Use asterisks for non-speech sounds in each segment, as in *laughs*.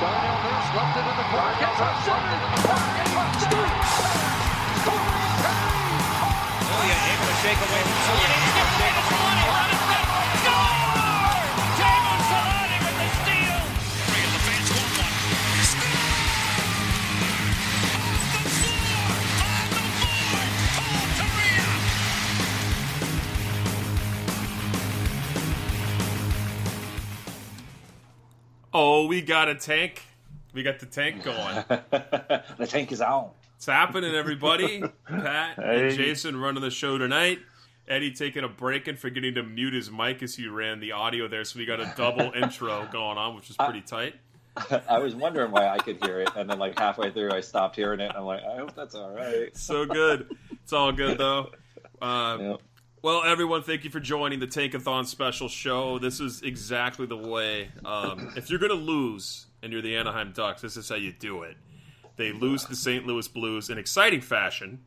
Darnell Nurse left it in the corner. Gets up center. Oh, yeah, able to shake away from Solani. Skip away to Solani. Oh, we got a tank. We got the tank going. *laughs* the tank is on. It's happening, everybody. *laughs* Pat Hey. and Jason running the show tonight. Eddie taking a break and forgetting to mute his mic as he ran the audio there, so we got a double *laughs* intro going on, which is pretty tight. I was wondering why I could hear it, and then like halfway through, I stopped hearing it. And I'm like, I hope that's all right. So good. It's all good though. Uh, Yep. Well, everyone, thank you for joining the Tankathon special show. This is exactly the way. Um, if you're going to lose and you're the Anaheim Ducks, this is how you do it. They lose the St. Louis Blues in exciting fashion.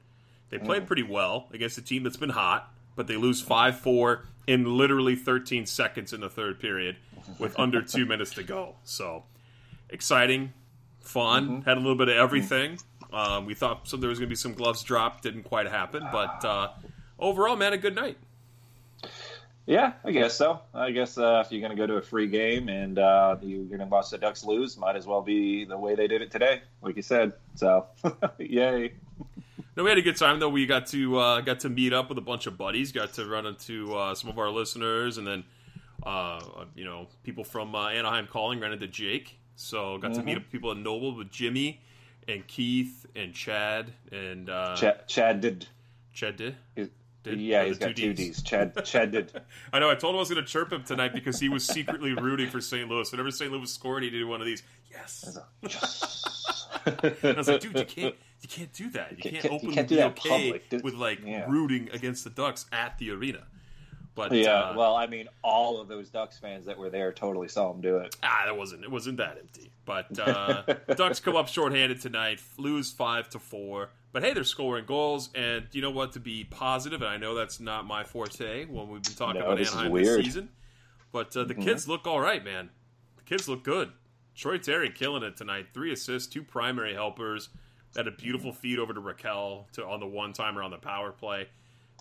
They played pretty well against a team that's been hot, but they lose 5 4 in literally 13 seconds in the third period with under *laughs* two minutes to go. So, exciting, fun, had a little bit of everything. Um, we thought some, there was going to be some gloves dropped, didn't quite happen, but uh, overall, man, a good night. Yeah, I guess so. I guess uh, if you're going to go to a free game and uh, you're going to watch the Ducks lose, might as well be the way they did it today, like you said. So, *laughs* yay. No, we had a good time though. We got to uh, got to meet up with a bunch of buddies. Got to run into uh, some of our listeners, and then uh, you know people from uh, Anaheim calling ran into Jake. So got to meet up with people in Noble with Jimmy and Keith and Chad and uh, Chad, Chad did. Chad did. Did- yeah, oh, he's got two Ds. Ds. Chad, Chad did. *laughs* I know. I told him I was going to chirp him tonight because he was secretly rooting for St. Louis. Whenever St. Louis scored, he did one of these. Yes. *laughs* And I was like, dude, you can't, you can't do that. You can't, can't- you openly can't do be that okay public. With like yeah. rooting against the Ducks at the arena. But yeah, uh, well, I mean, all of those Ducks fans that were there totally saw him do it. ah, that wasn't it wasn't that empty. But uh, Ducks come up *laughs* shorthanded tonight, lose five to four. But hey, they're scoring goals, and you know what? To be positive, and I know that's not my forte when we've been talking No, about Anaheim. Mm-hmm. this season. But uh, the kids look all right, man. The kids look good. Troy Terry killing it tonight. Three assists, two primary helpers. Had a beautiful feed over to Rakell to on the one timer on the power play.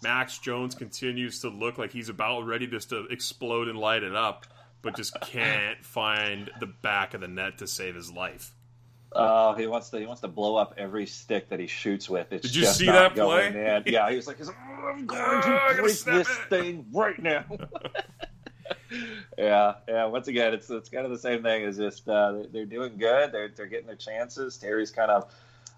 Max Jones continues to look like he's about ready just to explode and light it up, but just *laughs* can't find the back of the net to save his life. Oh, he wants to he wants to blow up every stick that he shoots with. It's Did you just see not that play? in. Yeah, he was like, he's like, "Oh, I'm going to gotta break this it." thing right now. *laughs* yeah, yeah. Once again, it's it's kind of the same thing. Is just uh, they're- they're doing good. They're they're getting their chances. Terry's kind of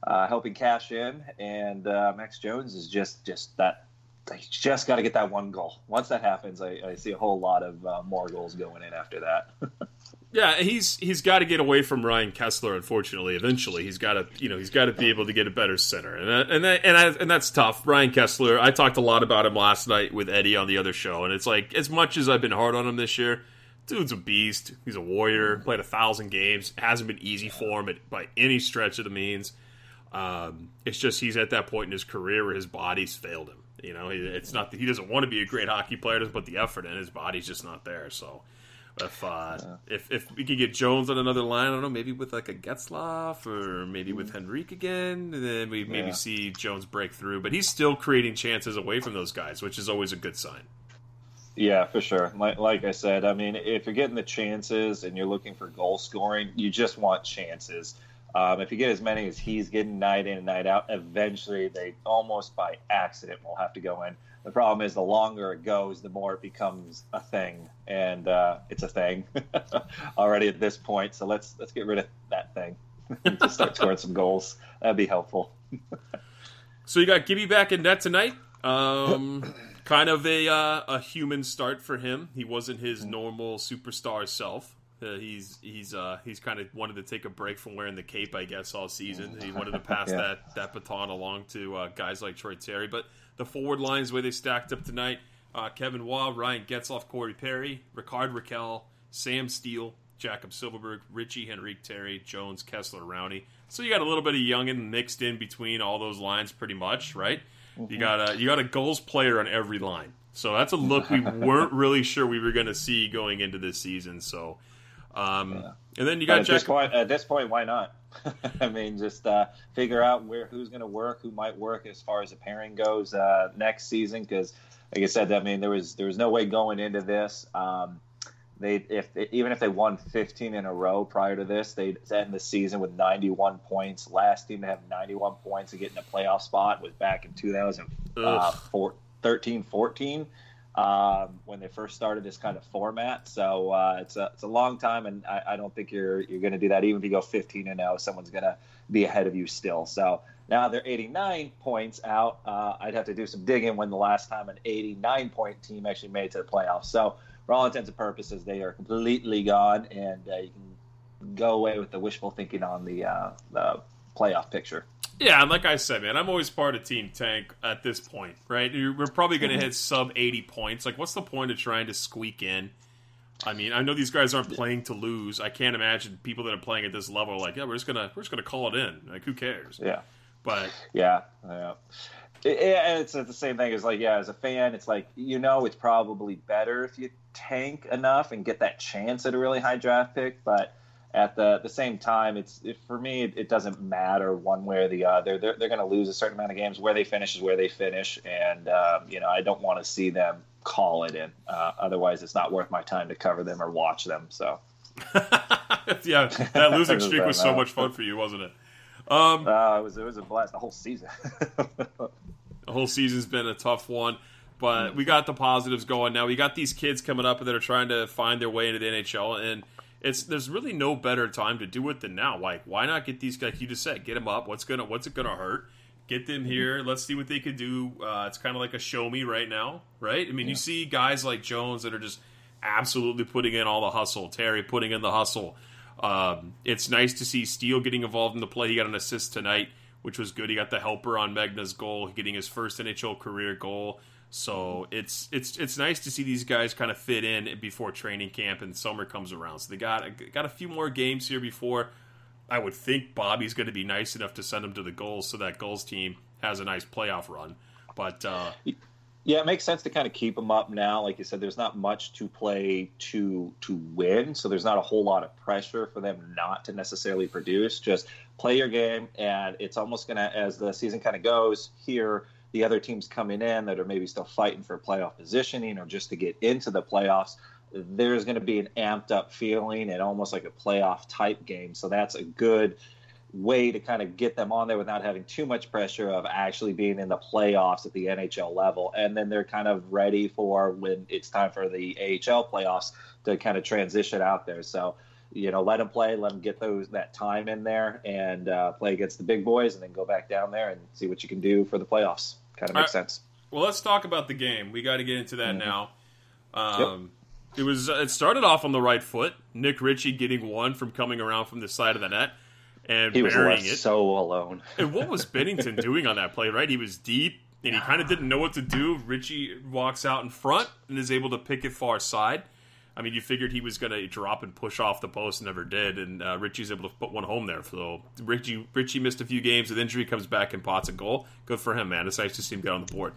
uh, helping cash in, and uh, Max Jones is just just that. He's just got to get that one goal. Once that happens, I, I see a whole lot of uh, more goals going in after that. *laughs* Yeah, he's he's got to get away from Ryan Kesler. Unfortunately, eventually he's got to you know he's got to be able to get a better center, and that, and that, and I, and that's tough. Ryan Kesler, I talked a lot about him last night with Eddie on the other show, and it's like as much as I've been hard on him this year, dude's a beast. He's a warrior. Played a thousand games. Hasn't been easy for him by any stretch of the means. Um, it's just he's at that point in his career where his body's failed him. You know, it's not that he doesn't want to be a great hockey player, put the effort in. His body's just not there. So if uh, if if we could get Jones on another line, I don't know, maybe with like a Getzlaf or maybe with Henrique again, then we maybe Yeah. see Jones break through. But he's still creating chances away from those guys, which is always a good sign. Yeah, for sure. Like, like I said, I mean, if you're getting the chances and you're looking for goal scoring, you just want chances. Um, if you get as many as he's getting night in and night out, eventually they almost by accident will have to go in. The problem is the longer it goes, the more it becomes a thing, and uh, it's a thing *laughs* already at this point. So let's let's get rid of that thing. *laughs* Just start scoring some goals. That'd be helpful. *laughs* So you got Gibby back in net tonight. Um, *coughs* kind of a uh, a human start for him. He wasn't his normal superstar self. Uh, he's he's uh, he's kind of wanted to take a break from wearing the cape, I guess, all season. He wanted to pass Yeah. that that baton along to uh, guys like Troy Terry. But the forward lines, the way they stacked up tonight: uh, Kevin Waugh, Ryan Getzlaf, Corey Perry, Rickard Rakell, Sam Steel, Jakob Silfverberg, Ritchie Henrique Terry, Jones, Kesler, Rowney. So you got a little bit of youngin mixed in between all those lines, pretty much, right? You got a you got a goals player on every line. So that's a look we *laughs* weren't really sure we were going to see going into this season. So, um, and then you got at this point, at this point, why not? *laughs* I mean, just uh, figure out where who's going to work, who might work as far as the pairing goes uh, next season. Because, like I said, I mean, there was there was no way going into this. Um, they if even if they won 15 in a row prior to this, they'd end the season with 91 points. Last team to have 91 points and get in a playoff spot was back in 2013, 14 um, when they first started this kind of format. So uh, it's a it's a long time, and I, I don't think you're you're going to do that. Even if you go 15 and 0, someone's going to be ahead of you still. So now they're 89 points out. Uh, I'd have to do some digging when the last time an 89 point team actually made it to the playoffs. So for all intents and purposes, they are completely gone, and uh, you can go away with the wishful thinking on the uh, the playoff picture. Yeah, and like I said, man, I'm always part of Team Tank at this point, right? We're probably going to hit sub 80 points. Like, what's the point of trying to squeak in? I mean, I know these guys aren't playing to lose. I can't imagine people that are playing at this level are like, yeah, we're just gonna we're just gonna call it in. Like, who cares? Yeah. But Yeah, yeah. It, it's the same thing as like, yeah, as a fan, it's like you know it's probably better if you tank enough and get that chance at a really high draft pick, but at the the same time, it's it, for me it, it doesn't matter one way or the other. They're they're going to lose a certain amount of games. Where they finish is where they finish, and um, you know I don't want to see them call it in. Uh, otherwise, it's not worth my time to cover them or watch them. So *laughs* yeah, that losing *laughs* streak was so much fun for you, wasn't it? Um, uh, it was it was a blast the whole season. *laughs* The whole season's been a tough one, but we got the positives going now. We got these kids coming up that are trying to find their way into the NHL, and it's there's really no better time to do it than now. Like, why not get these guys? Like you just said, get them up. What's gonna What's it gonna hurt? Get them here. Let's see what they can do. Uh, it's kind of like a show me right now, right? I mean, you see guys like Jones that are just absolutely putting in all the hustle. Terry putting in the hustle. Um, it's nice to see Steel getting involved in the play. He got an assist tonight, which was good. He got the helper on Megna's goal, getting his first NHL career goal. So it's it's it's nice to see these guys kind of fit in before training camp and summer comes around. So they got got a few more games here before. I would think Bobby's going to be nice enough to send them to the goals so that goals team has a nice playoff run. But uh, Yeah, it makes sense to kind of keep them up now. Like you said, there's not much to play to to win, so there's not a whole lot of pressure for them not to necessarily produce. Just play your game, and it's almost gonna as the season kind of goes here. The other teams coming in that are maybe still fighting for playoff positioning or just to get into the playoffs, there's going to be an amped up feeling and almost like a playoff type game. So that's a good way to kind of get them on there without having too much pressure of actually being in the playoffs at the NHL level. And then they're kind of ready for when it's time for the AHL playoffs to kind of transition out there. So, you know, let them play, let them get those that time in there and uh, play against the big boys and then go back down there and see what you can do for the playoffs. Kind of makes sense. Well, let's talk about the game. We got to get into that mm-hmm. now. Um, yep. It was. It started off on the right foot. Nick Ritchie getting one from coming around from the side of the net and he was burying it. so alone. *laughs* and what was Binnington doing on that play? Right, he was deep and he kind of didn't know what to do. Ritchie walks out in front and is able to pick it far side. I mean, you figured he was going to drop and push off the post, and never did, and uh, Ritchie's able to put one home there. So Ritchie Ritchie missed a few games with injury, comes back and pots a goal. Good for him, man. It's nice to see him get on the board.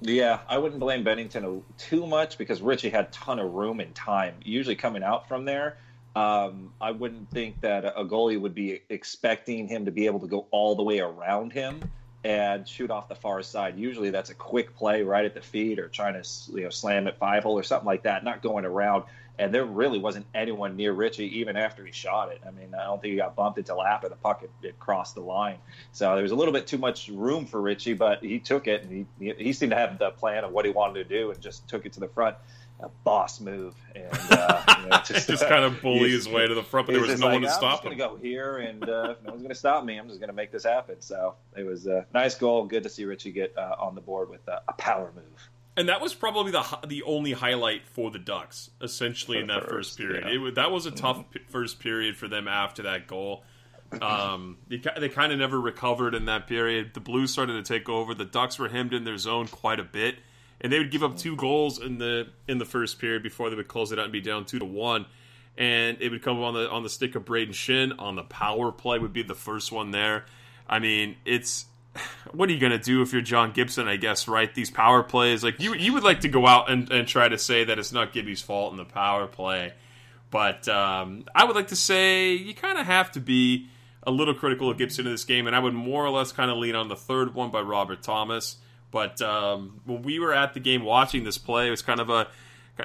Yeah, I wouldn't blame Binnington too much because Ritchie had ton of room and time. Usually coming out from there, um, I wouldn't think that a goalie would be expecting him to be able to go all the way around him and shoot off the far side. Usually that's a quick play right at the feet or trying to you know slam it five hole or something like that, not going around. And there really wasn't anyone near Ritchie even after he shot it. I mean, I don't think he got bumped until after the puck had, it crossed the line. So there was a little bit too much room for Ritchie, but he took it and he he seemed to have the plan of what he wanted to do and just took it to the front a boss move and uh, you know, *laughs* just, just uh, kind of bully his way to the front, but there was no like, one to stop him. I'm just going to go here, and uh, *laughs* no one's going to stop me. I'm just going to make this happen. So it was a nice goal. Good to see Ritchie get uh, on the board with a power move. And that was probably the the only highlight for the Ducks, essentially in that first, first period. Yeah. It, that was a tough mm-hmm. first period for them after that goal. Um, they, they kind of never recovered in that period. The Blues started to take over. The Ducks were hemmed in their zone quite a bit and they would give up two goals in the in the first period before they would close it out and be down two to one. And it would come on the on the stick of Brayden Schenn on the power play would be the first one there. I mean, it's *sighs* what are you gonna do if you're John Gibson? I guess right. These power plays, like you you would like to go out and, and try to say that it's not Gibby's fault in the power play, but um, I would like to say you kind of have to be a little critical of Gibson in this game, and I would more or less kind of lean on the third one by Robert Thomas. But um, when we were at the game watching this play, it was kind of a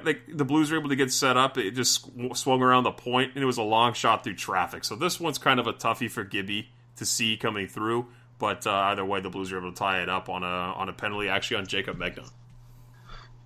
like the Blues were able to get set up. It just swung around the point, and it was a long shot through traffic. So this one's kind of a toughie for Gibby to see coming through. But uh, either way, the Blues were able to tie it up on a on a penalty, actually on Jaycob Megna.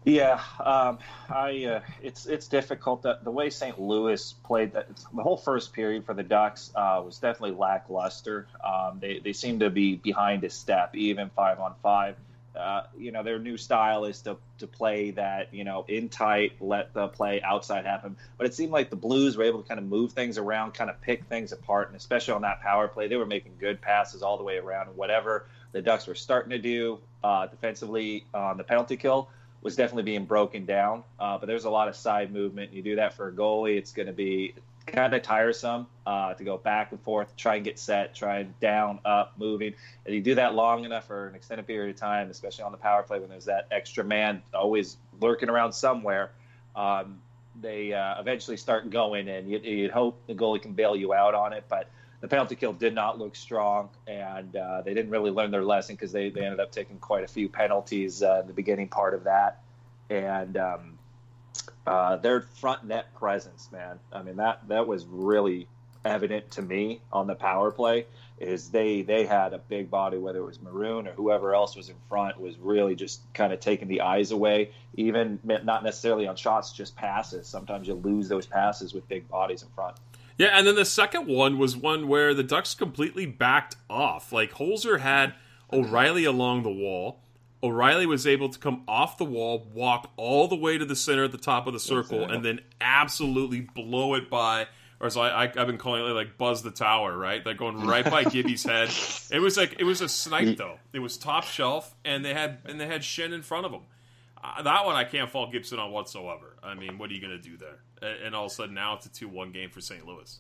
Yeah, um, I uh, it's it's difficult. The, the way St. Louis played that the whole first period for the Ducks uh, was definitely lackluster. Um, they they seemed to be behind a step, even five on five. Uh, you know, their new style is to, to play that, you know, in tight, let the play outside happen. But it seemed like the Blues were able to kind of move things around, kind of pick things apart. And especially on that power play, they were making good passes all the way around. Whatever the Ducks were starting to do uh, defensively on the penalty kill was definitely being broken down. Uh, but there's a lot of side movement. You do that for a goalie, it's going to be kind of tiresome uh, to go back and forth, try and get set, try and down, up, moving. And you do that long enough for an extended period of time, especially on the power play when there's that extra man always lurking around somewhere. Um, they uh, eventually start going, and you, would hope the goalie can bail you out on it. But the penalty kill did not look strong, and uh, they didn't really learn their lesson because they, they ended up taking quite a few penalties uh, in the beginning part of that. And um, uh, their front net presence, man. I mean that that was really evident to me on the power play. Is they they had a big body, whether it was Maroon or whoever else was in front, was really just kind of taking the eyes away. Even not necessarily on shots, just passes. Sometimes you lose those passes with big bodies in front. Yeah, and then the second one was one where the Ducks completely backed off. Like Holzer had O'Reilly along the wall O'Reilly was able to come off the wall, walk all the way to the center at the top of the circle, and then absolutely blow it by. Or as I, have been calling it, like buzz the tower, right? Like going right by *laughs* Gibby's head. It was like it was a snipe though. It was top shelf, and they had and they had Schenn in front of them. Uh, that one I can't fault Gibson on whatsoever. I mean, what are you going to do there? And, and all of a sudden now it's a two-one game for St. Louis.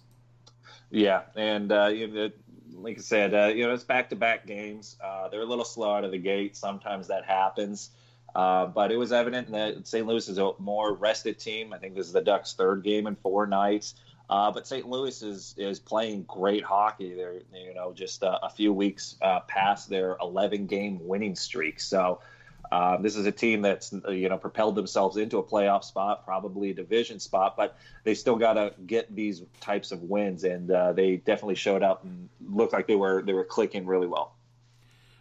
Yeah, and uh, you know, like I said, uh, you know, it's back to back games. Uh, they're a little slow out of the gate. Sometimes that happens. Uh, but it was evident that St. Louis is a more rested team. I think this is the Ducks' third game in four nights. Uh, but St. Louis is is playing great hockey. They're you know just a, a few weeks uh, past their 11 game winning streak. So uh, this is a team that's you know propelled themselves into a playoff spot, probably a division spot, but they still got to get these types of wins, and uh, they definitely showed up and looked like they were they were clicking really well.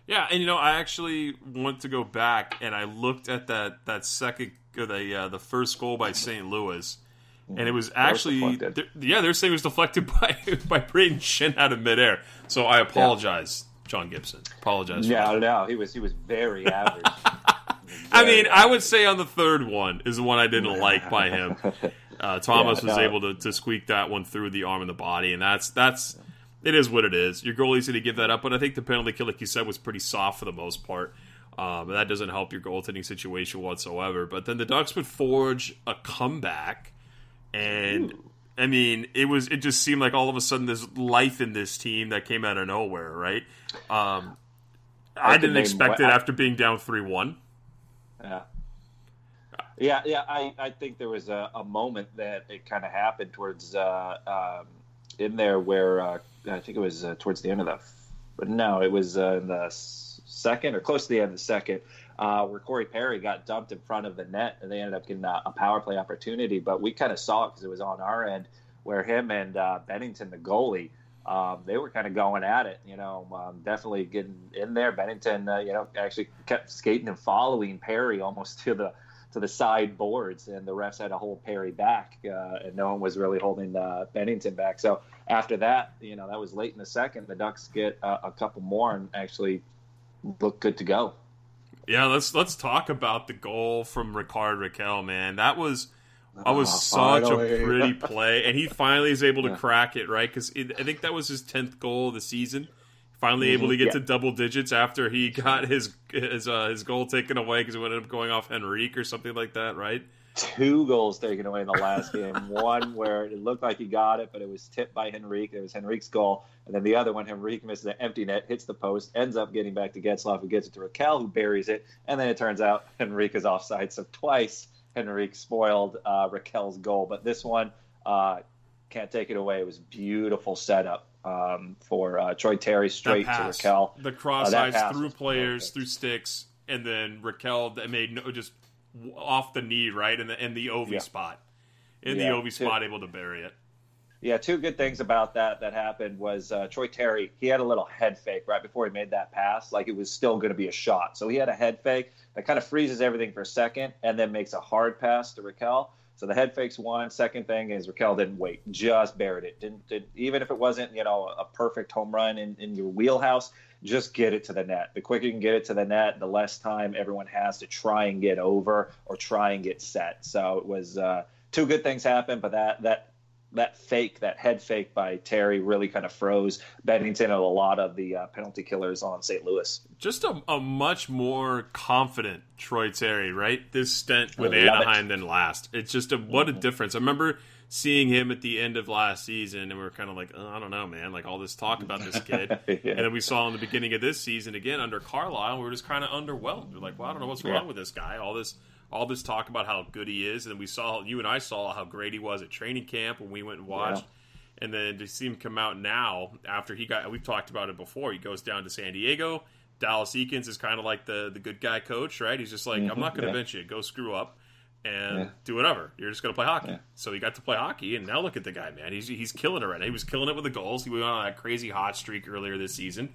Yeah, and you know, I actually went to go back and I looked at that that second, the uh, the first goal by St. Louis, and it was actually, was yeah, they're saying it was deflected *laughs* by by Brayden Schenn out of midair. So I apologize, John Gibson. Apologize. Yeah, no, he was he was very *laughs* average. I mean, I would say on the third one is the one I didn't like by him. *laughs* Uh, Thomas Yeah, was able to, to squeak that one through the arm and the body, and that's that's it is what it is. Your goalie's going to give that up, but I think the penalty kill, like you said, was pretty soft for the most part. Um, that doesn't help your goaltending situation whatsoever. But then the Ducks would forge a comeback, and I mean, it was it just seemed like all of a sudden there's life in this team that came out of nowhere, right? Um, I, could didn't name expect it what- after being down three one. Yeah. Yeah, yeah. I, I think there was a, a moment that it kind of happened towards uh, um, in there where uh, I think it was uh, towards the end of the, but no, it was uh, in the second or close to the end of the second, uh, where Corey Perry got dumped in front of the net, and they ended up getting a, a power play opportunity. But we kind of saw it because it was on our end, where him and uh, Binnington, the goalie, um, they were kind of going at it. You know, um, definitely getting in there. Binnington, uh, you know, actually kept skating and following Perry almost *laughs* to the to the side boards, and the refs had to hold Perry back, uh, and no one was really holding uh, Binnington back. So after that, you know, that was late in the second. The Ducks get a couple more and actually look good to go. Yeah, let's let's talk about the goal from Rickard Rakell, man. That was that was Oh, such a *laughs* pretty play, and he finally is able to Yeah. crack it, right? Because I think that was his tenth goal of the season. Finally able to get Mm-hmm. Yeah. to double digits after he got his his uh, his goal taken away because it ended up going off Henrique or something like that, right? Two goals taken away in the last game. *laughs* One where it looked like he got it, but it was tipped by Henrique. It was Henrique's goal. And then the other one, Henrique misses an empty net, hits the post, ends up getting back to Getzlaf, who gets it to Rakell, who buries it. And then it turns out Henrique is offside. So twice Henrique spoiled uh, Rakell's goal. But this one, uh, can't take it away. It was beautiful setup um, for uh, Troy Terry straight to Rakell. the cross Oh, eyes through players, through sticks, and then Rakell that made no just off the knee, right, in the in the OV Yeah. spot, in Yeah, the OV spot, able to bury it. Yeah, two good things about that that happened was uh, Troy Terry. He had a little head fake right before he made that pass, like it was still going to be a shot. So he had a head fake that kind of freezes everything for a second, and then makes a hard pass to Rakell. So the head fake's one. Second thing is Rakell didn't wait, just buried it. Didn't, did even if it wasn't you know a perfect home run in, in your wheelhouse, just get it to the net. The quicker you can get it to the net, the less time everyone has to try and get over or try and get set. So it was uh, two good things happened, but that that that fake, that head fake by Terry really kind of froze Binnington and a lot of the uh, penalty killers on St. Louis. just a, a much more confident Troy Terry, right? This stint with Anaheim than last. It's just a what a difference. I remember seeing him at the end of last season, and we were kind of like, oh, I don't know, man. Like all this talk about this kid, *laughs* Yeah. and then we saw in the beginning of this season again under Carlyle, we were just kind of underwhelmed. We're like, well, I don't know what's Yeah. wrong with this guy. All this. All this talk about how good he is, and then we saw you and I saw how great he was at training camp when we went and watched. And then to see him come out now after he got, we've talked about it before. He goes down to San Diego. Dallas Eakins is kind of like the the good guy coach, right? He's just like, mm-hmm. I'm not going to yeah. bench you. Go screw up and Yeah. do whatever. You're just going to play hockey. Yeah. So he got to play hockey, and now look at the guy, man. He's he's killing it right now. He was killing it with the goals. He went on that crazy hot streak earlier this season.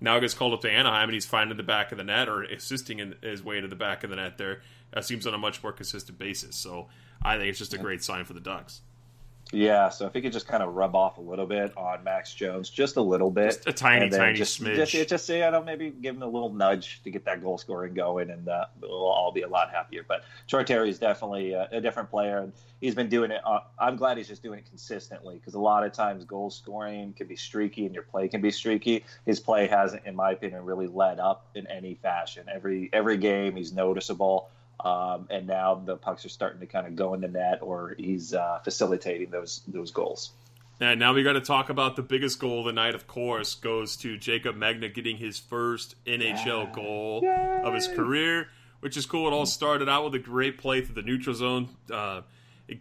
Now he gets called up to Anaheim, and he's finding the back of the net or assisting in his way to the back of the net. There uh, seems on a much more consistent basis. So I think it's just a great sign for the Ducks. Yeah, so if he could just kind of rub off a little bit on Max Jones, just a little bit, Just a tiny, tiny just, smidge. Just, just say, I don't maybe give him a little nudge to get that goal scoring going, and uh, we'll all be a lot happier. But Troy Terry is definitely a, a different player, and he's been doing it. Uh, I'm glad he's just doing it consistently because a lot of times goal scoring can be streaky and your play can be streaky. His play hasn't, in my opinion, really led up in any fashion. Every every game he's noticeable. Um, and now the pucks are starting to kind of go in the net, or he's uh, facilitating those those goals. And now we got to talk about the biggest goal of the night. Of course, goes to Jaycob Megna getting his first NHL goal of his career, which is cool. It all started out with a great play through the neutral zone. Uh,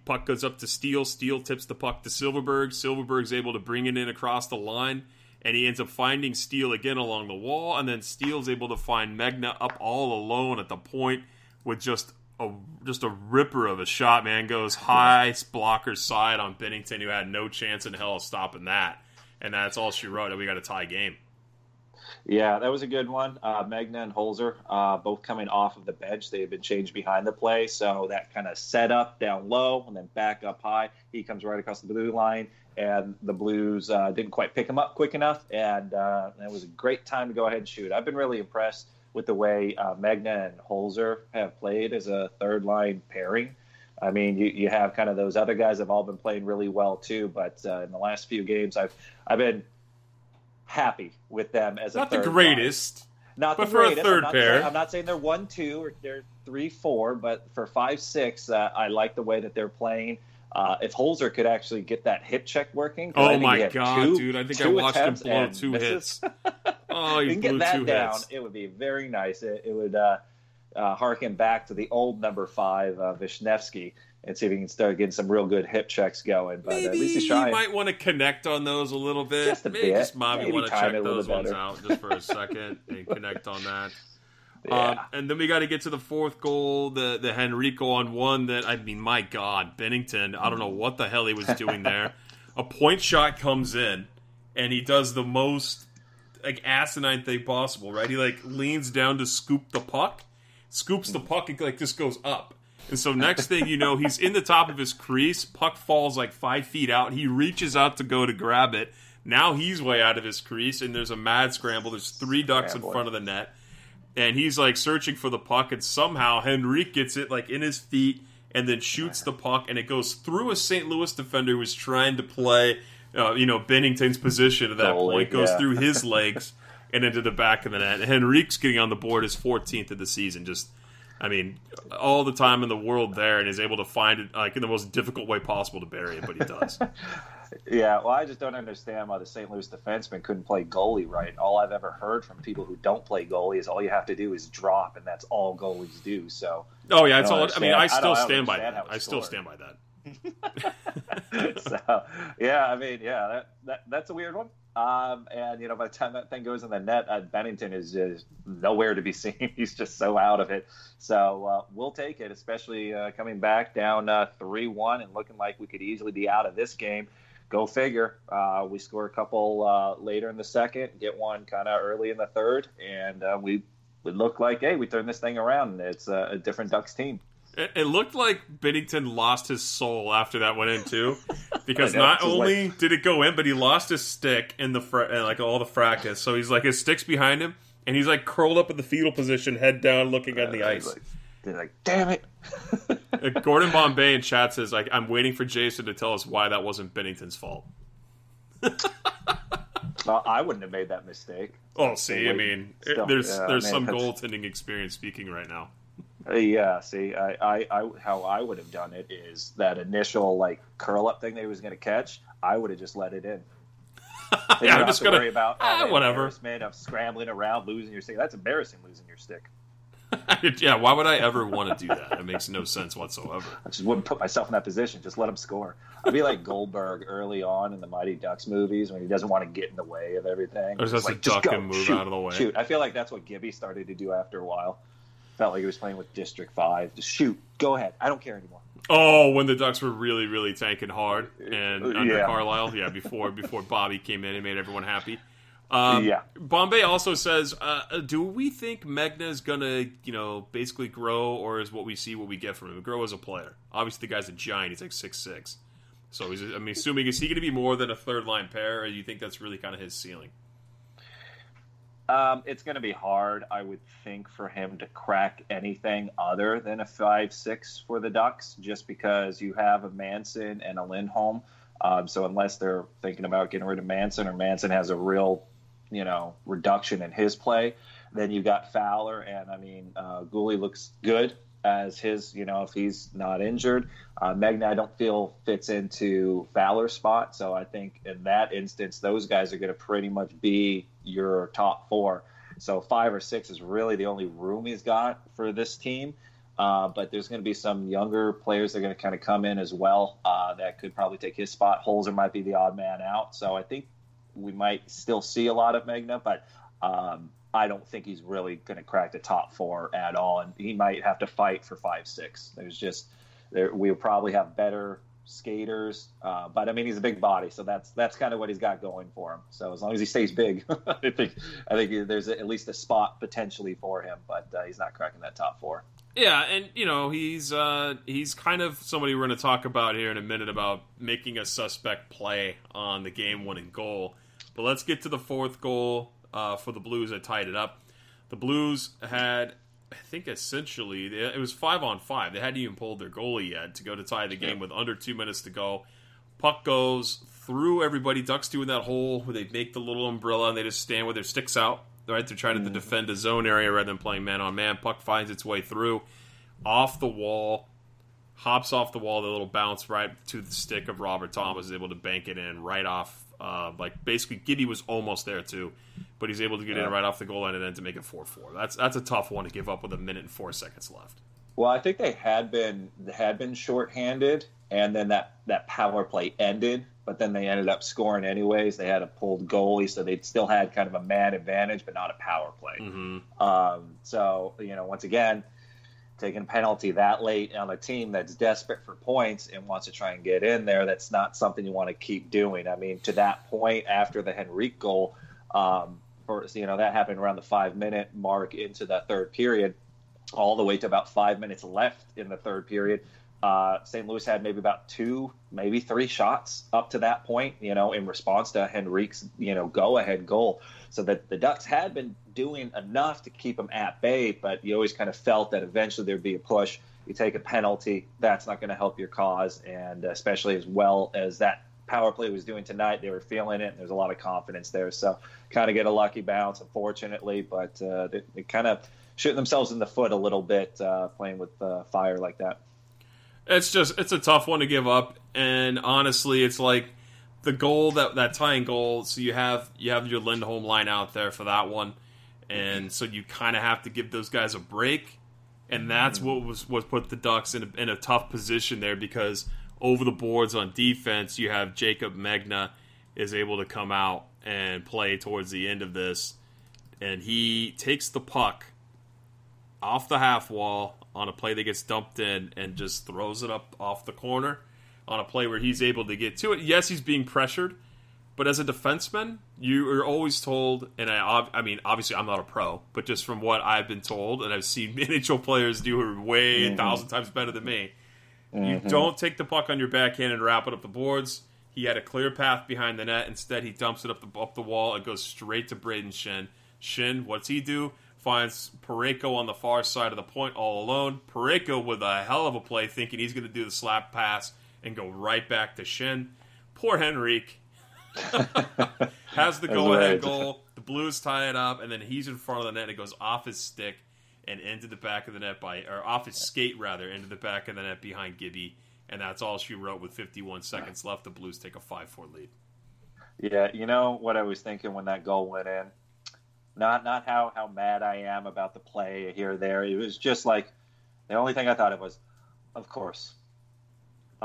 puck goes up to Steel. Steel tips the puck to Silfverberg. Silfverberg's able to bring it in across the line, and he ends up finding Steel again along the wall, and then Steel's able to find Megna up all alone at the point with just a just a ripper of a shot. Man goes high blocker side on Binnington, who had no chance in hell of stopping that, and that's all she wrote. And we got a tie game. Yeah, that was a good one. Uh, Megna and Holzer, uh, both coming off of the bench. They had been changed behind the play, so that kind of set up down low and then back up high. He comes right across the blue line, and the Blues uh, didn't quite pick him up quick enough, and uh, it was a great time to go ahead and shoot. I've been really impressed with the way uh, Megna and Holzer have played as a third line pairing. I mean, you, you have kind of those other guys have all been playing really well too, but uh, in the last few games, I've I've been happy with them as a not the greatest. Line. Not but the for greatest. a third I'm pair. Saying, I'm not saying they're one, two, or they're three, four, but for five, six, uh, I like the way that they're playing. Uh, if Holzer could actually get that hip check working, oh my god, two, dude! I think I watched him blow two misses. hits. *laughs* Oh, he can get that down. hits. It would be very nice. It, it would uh, uh, harken back to the old number five, uh, Vishnevsky, and see if he can start getting some real good hip checks going. But Maybe at least he's you trying. might want to connect on those a little bit. Just a Maybe bit. just Maybe want to check it a little those ones better. out just for a second *laughs* and connect on that. Yeah. Um, and then we got to get to the fourth goal, the the Henrique on one. That I mean, my God, Binnington. I don't know what the hell he was doing there. *laughs* a point shot comes in, and he does the most like asinine thing possible. Right? He like leans down to scoop the puck, scoops the puck, and like just goes up. And so next thing you know, he's in the top of his crease. Puck falls like five feet out. He reaches out to go to grab it. Now he's way out of his crease, and there's a mad scramble. There's three ducks in front of the net and he's like searching for the puck, and somehow Henrique gets it like in his feet and then shoots the puck, and it goes through a St. Louis defender who was trying to play, uh, you know, Binnington's position at that Goalie, point, goes yeah. through his *laughs* legs and into the back of the net. Henrique's getting on the board his 14th of the season. Just, I mean, all the time in the world there, and is able to find it like in the most difficult way possible to bury it, but he does. *laughs* Yeah, well, I just don't understand why the St. Louis defenseman couldn't play goalie right. All I've ever heard from people who don't play goalie is all you have to do is drop, and that's all goalies do. So, Oh yeah, it's all. I mean, I understand- I still stand by that. I still stand by that. *laughs* so yeah, I mean, yeah, that, that that's a weird one. Um, and you know, by the time that thing goes in the net, uh, Binnington is just nowhere to be *laughs* seen. He's just so out of it. So uh, we'll take it, especially uh, coming back down three one and looking like we could easily be out of this game. Go figure. Uh, we score a couple uh, later in the second, get one kind of early in the third, and uh, we would look like, hey, we turn this thing around. It's a different Ducks team. It, it looked like Binnington lost his soul after that went in too, *laughs* because know, not only did it go in, but he lost his stick in the fr- and like all the fracas. So he's like his stick's behind him, and he's like curled up in the fetal position, head down, looking at the Uh, ice. Like, they're like, damn it. Uh, *laughs* Gordon Bombay in chat says, like, I'm waiting for Jason to tell us why that wasn't Binnington's fault. *laughs* Well, I wouldn't have made that mistake. Oh, see, I mean, still, there's yeah, there's man, some that's- goaltending experience speaking right now. Yeah, see, I, I, I, how I would have done it is that initial like curl up thing that he was going to catch. I would have just let it in. *laughs* Yeah, don't I'm just to gonna- worry about ah, all whatever. embarrassment of scrambling around, losing your stick. That's embarrassing, losing your stick. *laughs* yeah, why would I ever want to do that? It makes no sense whatsoever. I just wouldn't put myself in that position. Just let him score. I'd be like Goldberg early on in the Mighty Ducks movies when he doesn't want to get in the way of everything. Or just to duck go, and move shoot, out of the way. Shoot. I feel like that's what Gibby started to do after a while. Felt like he was playing with District Five. Just shoot. Go ahead. I don't care anymore. Oh, when the Ducks were really, really tanking hard and Uh, under yeah. Carlyle, yeah, *laughs* before before Bobby came in and made everyone happy. Um, Yeah. Bombay also says, uh, "Do we think Megna is gonna, you know, basically grow, or is what we see what we get from him grow as a player? Obviously, the guy's a giant; he's like six six. So, he's, I'm assuming is he going to be more than a third line pair, or do you think that's really kind of his ceiling? Um, it's going to be hard, I would think, for him to crack anything other than a five-six for the Ducks, just because you have a Manson and a Lindholm. Um, so unless they're thinking about getting rid of Manson, or Manson has a real, you know, reduction in his play, then you've got Fowler, and I mean, uh, Guhle looks good as his, you know, if he's not injured. Uh, Megna, I don't feel fits into Fowler's spot, so I think in that instance, those guys are going to pretty much be your top four. So five or six is really the only room he's got for this team. Uh, but there's going to be some younger players that are going to kind of come in as well uh, that could probably take his spot. Holzer might be the odd man out. So I think we might still see a lot of Megna, but um, I don't think he's really going to crack the top four at all. And he might have to fight for five, six. There's just, there, we'll probably have better skaters. Uh, but I mean, he's a big body, so that's that's kind of what he's got going for him. So as long as he stays big, *laughs* I think I think there's at least a spot potentially for him. But uh, he's not cracking that top four. Yeah, and you know he's uh, he's kind of somebody we're going to talk about here in a minute about making a suspect play on the game-winning goal. But let's get to the fourth goal uh, for the Blues that tied it up. The Blues had, I think, essentially it was five on five. They hadn't even pulled their goalie yet to go to tie the game with under two minutes to go. Puck goes through everybody. Ducks doing that hole where they make the little umbrella and they just stand with their sticks out right? They're trying to defend a zone area rather than playing man on man. Puck finds its way through, off the wall, hops off the wall. The little bounce right to the stick of Robert Thomas is able to bank it in right off. Uh, like basically, Gibby was almost there too, but he's able to get in right off the goal line and then to make it four four. That's that's a tough one to give up with a minute and four seconds left. Well, I think they had been had been shorthanded, and then that that power play ended. But then they ended up scoring anyways. They had a pulled goalie, so they still had kind of a man advantage, but not a power play. Mm-hmm. Um, so you know, once again, taking a penalty that late on a team that's desperate for points and wants to try and get in there, that's not something you want to keep doing. I mean, to that point after the Henrique goal, um, for, you know that happened around the five minute mark into the third period all the way to about five minutes left in the third period. Uh, St. Louis had maybe about two, maybe three shots up to that point, you know, in response to Henrique's, you know, go-ahead goal. So that the Ducks had been doing enough to keep them at bay, but you always kind of felt that eventually there'd be a push. You take a penalty, that's not going to help your cause, and especially as well as that power play was doing tonight, they were feeling it. And there's a lot of confidence there, so kind of get a lucky bounce, unfortunately, but uh, they, they kind of shooting themselves in the foot a little bit uh, playing with uh, fire like that. It's just it's a tough one to give up, and honestly, it's like the goal that that tying goal. So you have you have your Lindholm line out there for that one, and so you kind of have to give those guys a break, and that's mm-hmm. what was what put the Ducks in a, in a tough position there because over the boards on defense, you have Jaycob Megna is able to come out and play towards the end of this, and he takes the puck off the half wall on a play that gets dumped in and just throws it up off the corner on a play where he's able to get to it. Yes, he's being pressured, but as a defenseman, you are always told, and I, I mean, obviously I'm not a pro, but just from what I've been told, and I've seen *laughs* NHL players do it way mm-hmm. a thousand times better than me, mm-hmm. you don't take the puck on your backhand and wrap it up the boards. He had a clear path behind the net. Instead, he dumps it up the up the wall. It goes straight to Brayden Schenn. Schenn, what's he do? finds Parayko on the far side of the point all alone. Parayko with a hell of a play, thinking he's going to do the slap pass and go right back to Schenn. Poor Henrique *laughs* has the go ahead goal. The Blues tie it up, and then he's in front of the net. It goes off his stick and into the back of the net by, or off his skate rather, into the back of the net behind Gibby. And that's all she wrote with 51 seconds left. The Blues take a 5 4 lead. Yeah, you know what I was thinking when that goal went in? Not not how how mad I am about the play here or there. It was just like the only thing I thought it was, of course,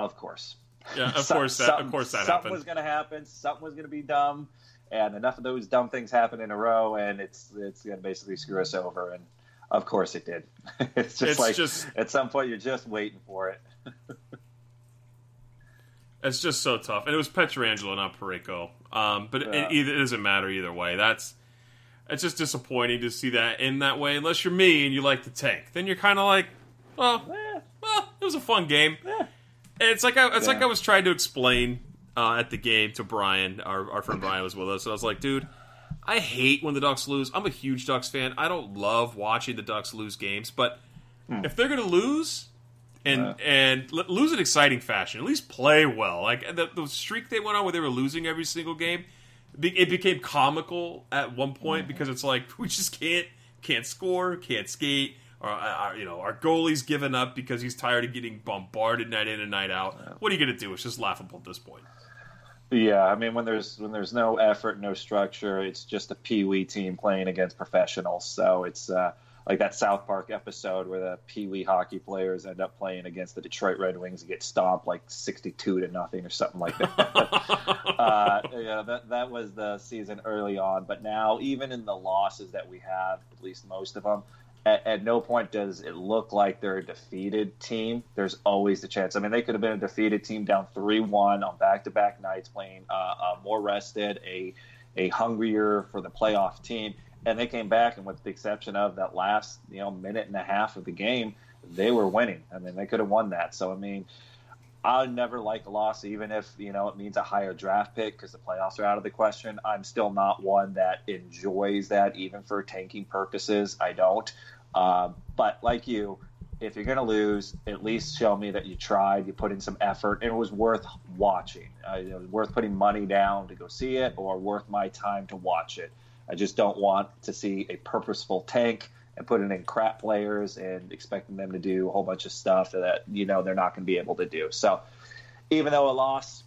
of course. Yeah, of *laughs* course that of course that something happened. was going to happen. Something was going to be dumb, and enough of those dumb things happen in a row, and it's it's going to basically screw us over. And of course it did. *laughs* it's just It's like just- at some point you're just waiting for it. *laughs* It's just so tough, and it was Pietrangelo, not Parayko. Um, but Yeah. it, either, it doesn't matter either way. That's it's just disappointing to see that in that way. Unless you're me and you like the tank, then you're kind of like, well, Eh, well, it was a fun game. Yeah. It's like I, it's like I was trying to explain uh, at the game to Brian, our, our friend Brian was with us, and I was like, dude, I hate when the Ducks lose. I'm a huge Ducks fan. I don't love watching the Ducks lose games, but if they're going to lose and Yeah. and l- lose in exciting fashion, at least play well. Like the, the streak they went on where they were losing every single game, it became comical at one point because it's like *laughs* we just can't can't score, can't skate. Or, uh, you know, our goalie's given up because he's tired of getting bombarded night in and night out. What are you going to do? It's just laughable at this point. Yeah, I mean when there's when there's no effort, no structure, it's just a pee wee team playing against professionals. So it's uh, like that South Park episode where the Pee Wee hockey players end up playing against the Detroit Red Wings and get stomped like sixty-two to nothing or something like that. *laughs* uh, yeah, that that was the season early on, but now even in the losses that we have, at least most of them. At, at no point does it look like they're a defeated team. There's always the chance. I mean, they could have been a defeated team down three-one on back-to-back nights, playing uh, uh, more rested, a a hungrier for the playoff team and they came back, and with the exception of that last you know minute and a half of the game, they were winning. I mean, they could have won that. So I mean, I never like a loss, even if you know it means a higher draft pick because the playoffs are out of the question. I'm still not one that enjoys that, even for tanking purposes. I don't. Uh, but like you, if you're going to lose, at least show me that you tried, you put in some effort, and it was worth watching. Uh, it was worth putting money down to go see it, or worth my time to watch it. I just don't want to see a purposeful tank and putting in crap players and expecting them to do a whole bunch of stuff that you know they're not going to be able to do. So even though a loss,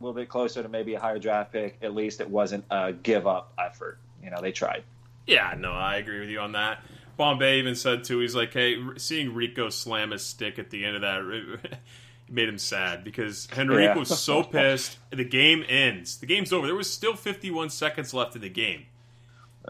a little bit closer to maybe a higher draft pick, at least it wasn't a give up effort. You know, they tried. Yeah, no, I agree with you on that. Bombay even said too. He's like, hey, seeing Rico slam his stick at the end of that. *laughs* made him sad because Henrique yeah. was so pissed. The game ends. The game's over. There was still 51 seconds left in the game.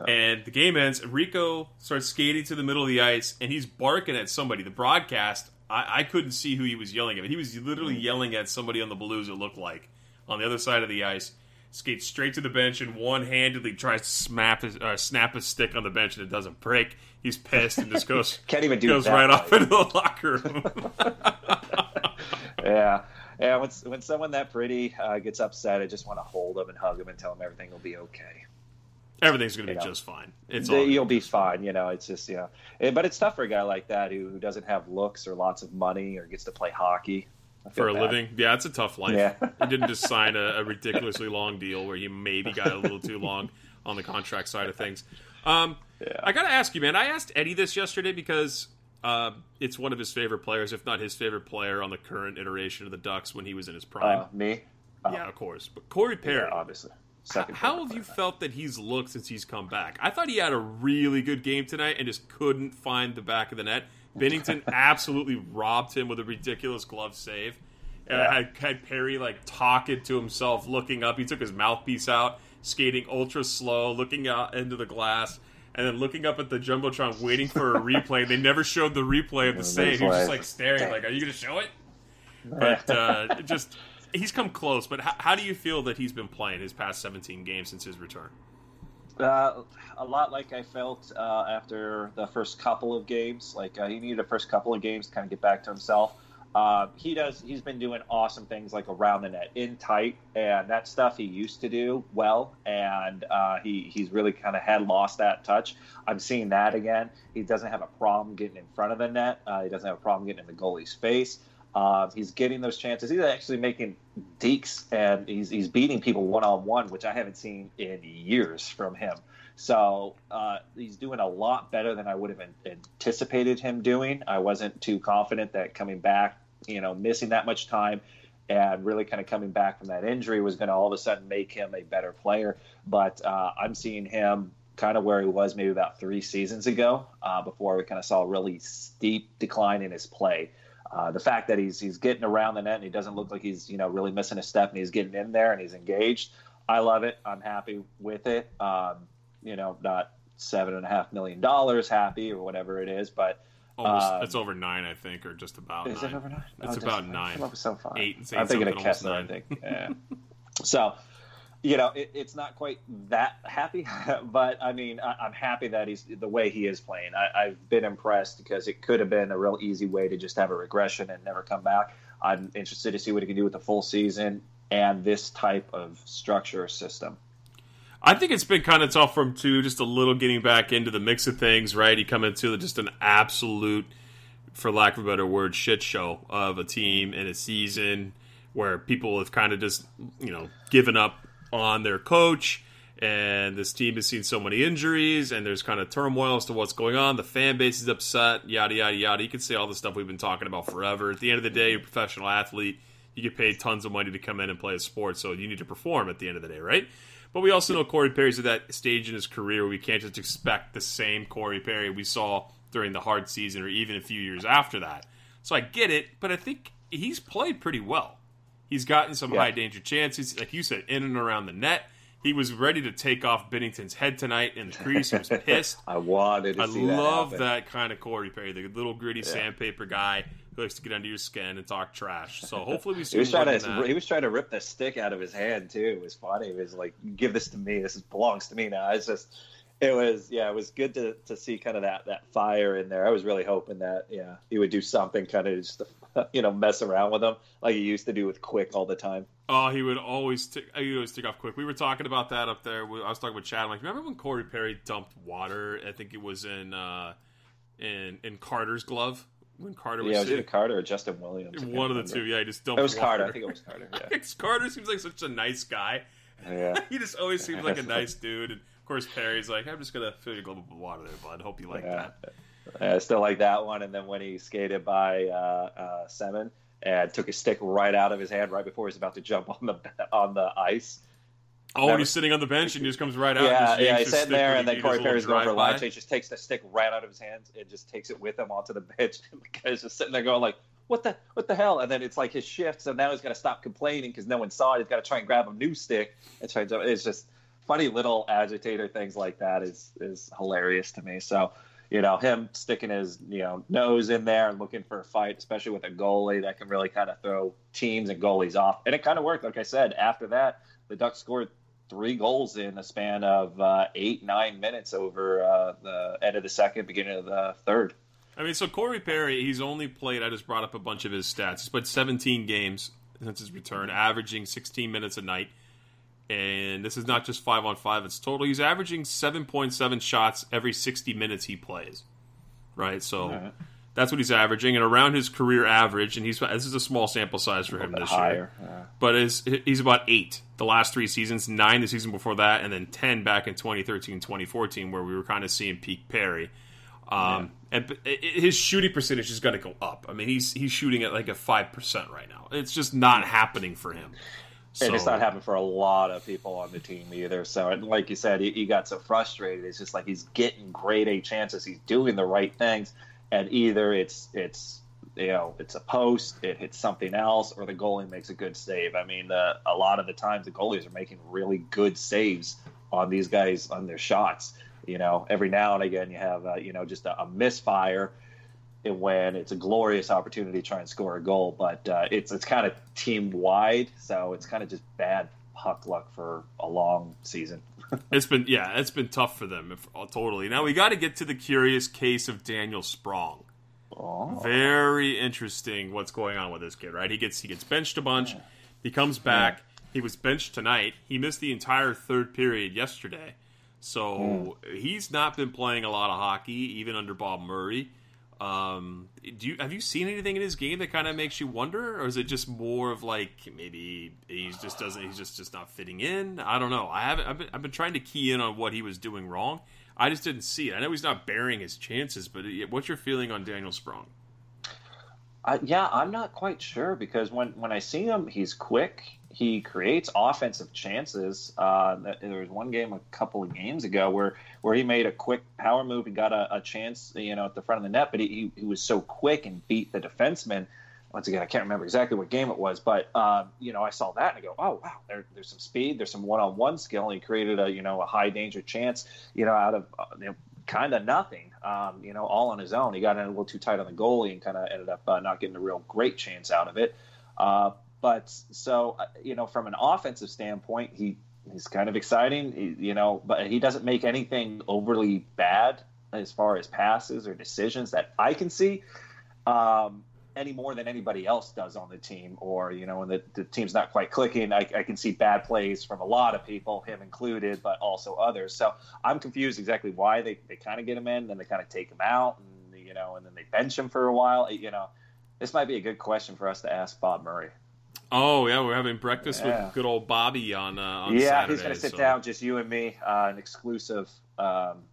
And the game ends. Rico starts skating to the middle of the ice, and he's barking at somebody. The broadcast, I, I couldn't see who he was yelling at. He was literally hmm. yelling at somebody on the Blues. It looked like on the other side of the ice. Skates straight to the bench and one-handedly tries to snap his, uh, snap his stick on the bench, and it doesn't break. He's pissed and just *laughs* goes can't even do goes that, right off into the locker room. *laughs* yeah. Yeah, when, when someone that pretty uh, gets upset, I just want to hold them and hug them and tell them everything will be okay everything's going to be know, just fine. It's all you'll be fine. You know, it's just you know, it, but it's tough for a guy like that who, who doesn't have looks or lots of money or gets to play hockey for a bad. living. Yeah, it's a tough life. Yeah. he didn't just sign a, a, *laughs* ridiculously long deal where he maybe got a little too long on the contract side of things. Um, yeah. I got to ask you, man. I asked Eddie this yesterday because uh, it's one of his favorite players, if not his favorite player on the current iteration of the Ducks when he was in his prime. Uh, me? Uh, yeah, of course. But Corey Perry, yeah, obviously Second How have you felt that he's looked since he's come back? I thought he had a really good game tonight and just couldn't find the back of the net. *laughs* Binnington absolutely robbed him with a ridiculous glove save. And yeah. I had, had Perry like talking to himself, looking up. He took his mouthpiece out, skating ultra slow, looking out into the glass, and then looking up at the jumbotron, waiting for a *laughs* replay. They never showed the replay of the save. He was just like staring, like, "Are you going to show it?" *laughs* But uh, just he's come close, but how, how, do you feel that he's been playing his past 17 games since his return? Uh, a lot like I felt uh, after the first couple of games. Like uh, he needed the first couple of games to kind of get back to himself. Uh, he does. He's been doing awesome things like around the net, in tight, and that stuff he used to do well. And uh, he he's really kind of had lost that touch. I'm seeing that again. He doesn't have a problem getting in front of the net. Uh, he doesn't have a problem getting in the goalie's face. Uh, he's getting those chances. He's actually making dekes and he's, he's beating people one on one, which I haven't seen in years from him. So uh, he's doing a lot better than I would have anticipated him doing. I wasn't too confident that coming back, you know, missing that much time and really kind of coming back from that injury was going to all of a sudden make him a better player. But uh, I'm seeing him kind of where he was maybe about three seasons ago uh, before we kind of saw a really steep decline in his play. Uh, the fact that he's he's getting around the net and he doesn't look like he's you know really missing a step and he's getting in there and he's engaged. I love it. I'm happy with it. Um, you know, not seven and a half million dollars happy or whatever it is, but almost um, it's over nine, I think, or just about. Is nine. it over nine? It's oh, about nine. so far. Eight. I'm thinking of Kesler. I think. Yeah. so you know, it, it's not quite that happy, *laughs* but I mean, I, am happy that he's the way he is playing. I, have been impressed because it could have been a real easy way to just have a regression and never come back. I'm interested to see what he can do with the full season and this type of structure system. I think it's been kind of tough for him too, just a little getting back into the mix of things. Right, he come into just an absolute, for lack of a better word, shit show of a team and a season where people have kind of just you know given up on their coach. And this team has seen so many injuries, and there's kind of turmoil as to what's going on. The fan base is upset, yada, yada, yada. You can say all the stuff we've been talking about forever. At the end of the day, you're a professional athlete. You get paid tons of money to come in and play a sport, so you need to perform at the end of the day, right? But we also know Corey Perry's at that stage in his career where we can't just expect the same Corey Perry we saw during the hard season or even a few years after that. So I get it, but I think he's played pretty well. He's gotten some Yeah. high danger chances, like you said, in and around the net. He was ready to take off Binnington's head tonight in the crease. He was *laughs* pissed. I wanted to I see that. love happen. that kind of Corey Perry, the little gritty sandpaper guy who likes to get under your skin and talk trash. So hopefully we see He was more trying to that. he was trying to rip the stick out of his hand too. It was funny. It was like, "Give this to me. This belongs to me now." It's just, it was yeah, it was good to, to see kind of that that fire in there. I was really hoping that yeah he would do something kind of just to, *laughs* you know mess around with him like he used to do with Quick all the time. Oh, he would always tick, he would always tick off quick. We were talking about that up there. I was talking with Chad. I'm like, remember when Corey Perry dumped water? I think it was in uh, in in Carter's glove when Carter was Yeah, was it. Carter or Justin Williams? One of the two. Yeah, he just dumped. It was water. Carter. I think it was Carter. *laughs* Yeah. Carter seems like such a nice guy. yeah. *laughs* he just always seems like a nice dude. And course, Perry's like, I'm just gonna fill your glove with water there, bud. Hope you like Yeah. that. I still like that one. And then when he skated by uh, uh, Semen and took his stick right out of his hand right before he was about to jump on the on the ice. Oh, and he's sitting on the bench and he just comes right out. yeah, yeah, he's sitting there, and then Corey Perry's going for a line change. Just takes the stick right out of his hands and just takes it with him onto the *laughs* bench. And the guy's just sitting there going like, "What the what the hell?" And then it's like his shift, so now he's got to stop complaining because no one saw it. He's got to try and grab a new stick and try to. It's just funny little agitator things like that is is hilarious to me. So. You know him sticking his you know nose in there and looking for a fight, especially with a goalie that can really kind of throw teams and goalies off, and it kind of worked. Like I said, after that, the Ducks scored three goals in a span of uh, eight, nine minutes over uh, the end of the second, beginning of the third. I mean, so Corey Perry, he's only played. I just brought up a bunch of his stats. He's played 17 games since his return, averaging 16 minutes a night. And this is not just five on five; it's total. He's averaging 7.7 shots every 60 minutes he plays. Right, so that's what he's averaging, and around his career average. And he's this is a small sample size for him this higher, year, yeah. but is he's about eight the last three seasons, nine the season before that, and then ten back in 2013, 2014, where we were kind of seeing peak Perry. Um, and i- i- his shooting percentage is going to go up. I mean, he's he's shooting at like a five percent right now. It's just not happening for him. And it's not happening for a lot of people on the team either. So, and like you said, he, he got so frustrated. It's just like he's getting grade A chances. He's doing the right things, and either it's it's you know it's a post, it hits something else, or the goalie makes a good save. I mean, a lot of the times the goalies are making really good saves on these guys on their shots. You know, every now and again you have uh, you know just a, a misfire when it's a glorious opportunity to try and score a goal. But uh, it's it's kind of team wide, so it's kind of just bad puck luck for a long season. *laughs* It's been yeah, it's been tough for them if, uh, totally. Now we got to get to the curious case of Daniel Sprong. Oh. Very interesting what's going on with this kid, right? He gets he gets benched a bunch. He comes back. He was benched tonight. He missed the entire third period yesterday. So he's not been playing a lot of hockey, even under Bob Murray. Um, do you have you seen anything in his game that kind of makes you wonder, or is it just more of like maybe he just doesn't he's just just not fitting in? I don't know. I haven't. I've been, I've been trying to key in on what he was doing wrong. I just didn't see it. I know he's not bearing his chances, but uh, what's your feeling on Daniel Sprong? I, yeah, I'm not quite sure because when when I see him, he's quick. He creates offensive chances. Uh, there was one game a couple of games ago where where he made a quick power move. He got a, a chance, you know, at the front of the net, but he, he, was so quick and beat the defenseman. Once again, I can't remember exactly what game it was, but um, you know, I saw that and I go, "Oh wow, there, there's some speed, there's some one-on-one skill." And he created a you know a high danger chance, you know, out of uh, you know, kind of nothing, um, you know, all on his own. He got in a little too tight on the goalie and kind of ended up uh, not getting a real great chance out of it. Uh, but so uh, you know, from an offensive standpoint, he he's kind of exciting, you know, but he doesn't make anything overly bad as far as passes or decisions that I can see. Um, any more than anybody else does on the team, or you know, when the, the team's not quite clicking, I, I can see bad plays from a lot of people, him included, but also others. So I'm confused exactly why they, they kind of get him in, then they kind of take him out, and you know, and then they bench him for a while. You know, this might be a good question for us to ask Bob Murray. Oh yeah, we're having breakfast Yeah. with good old Bobby on uh, on yeah, Saturday. he's going to sit so- down, just you and me, uh, an exclusive um,